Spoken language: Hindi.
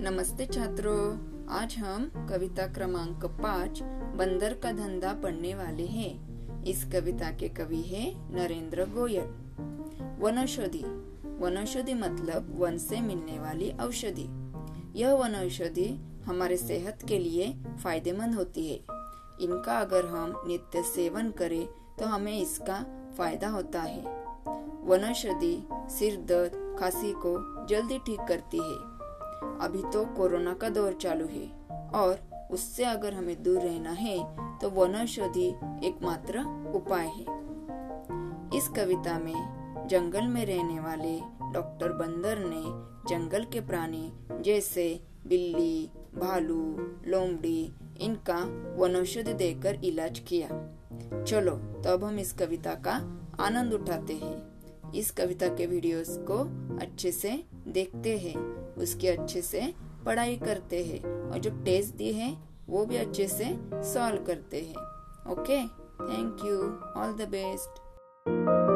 नमस्ते छात्रों, आज हम कविता क्रमांक पाँच, बंदर का धंधा पढ़ने वाले हैं। इस कविता के कवि है नरेंद्र गोयल। वनौषधि। वनौषधि मतलब वन से मिलने वाली औषधि। यह वनौषधि हमारे सेहत के लिए फ़ायदेमंद होती है। इनका अगर हम नित्य सेवन करें तो हमें इसका फ़ायदा होता है। वनौषधि सिर दर्द, खांसी को जल्दी ठीक करती है। अभी तो कोरोना का दौर चालू है। और उससे अगर हमें दूर रहना है तो वनौषधि एकमात्र उपाय है। इस कविता में जंगल में रहने वाले डॉक्टर बंदर ने जंगल के प्राणी जैसे बिल्ली, भालू, लोमड़ी, इनका वनौषधि देकर इलाज किया। चलो तो अब हम इस कविता का आनंद उठाते हैं। इस कविता के वीडियोस को अच्छे से देखते हैं। उसकी अच्छे से पढ़ाई करते हैं और जो टेस्ट दिए हैं, वो भी अच्छे से सॉल्व करते हैं। Okay? Thank you all the best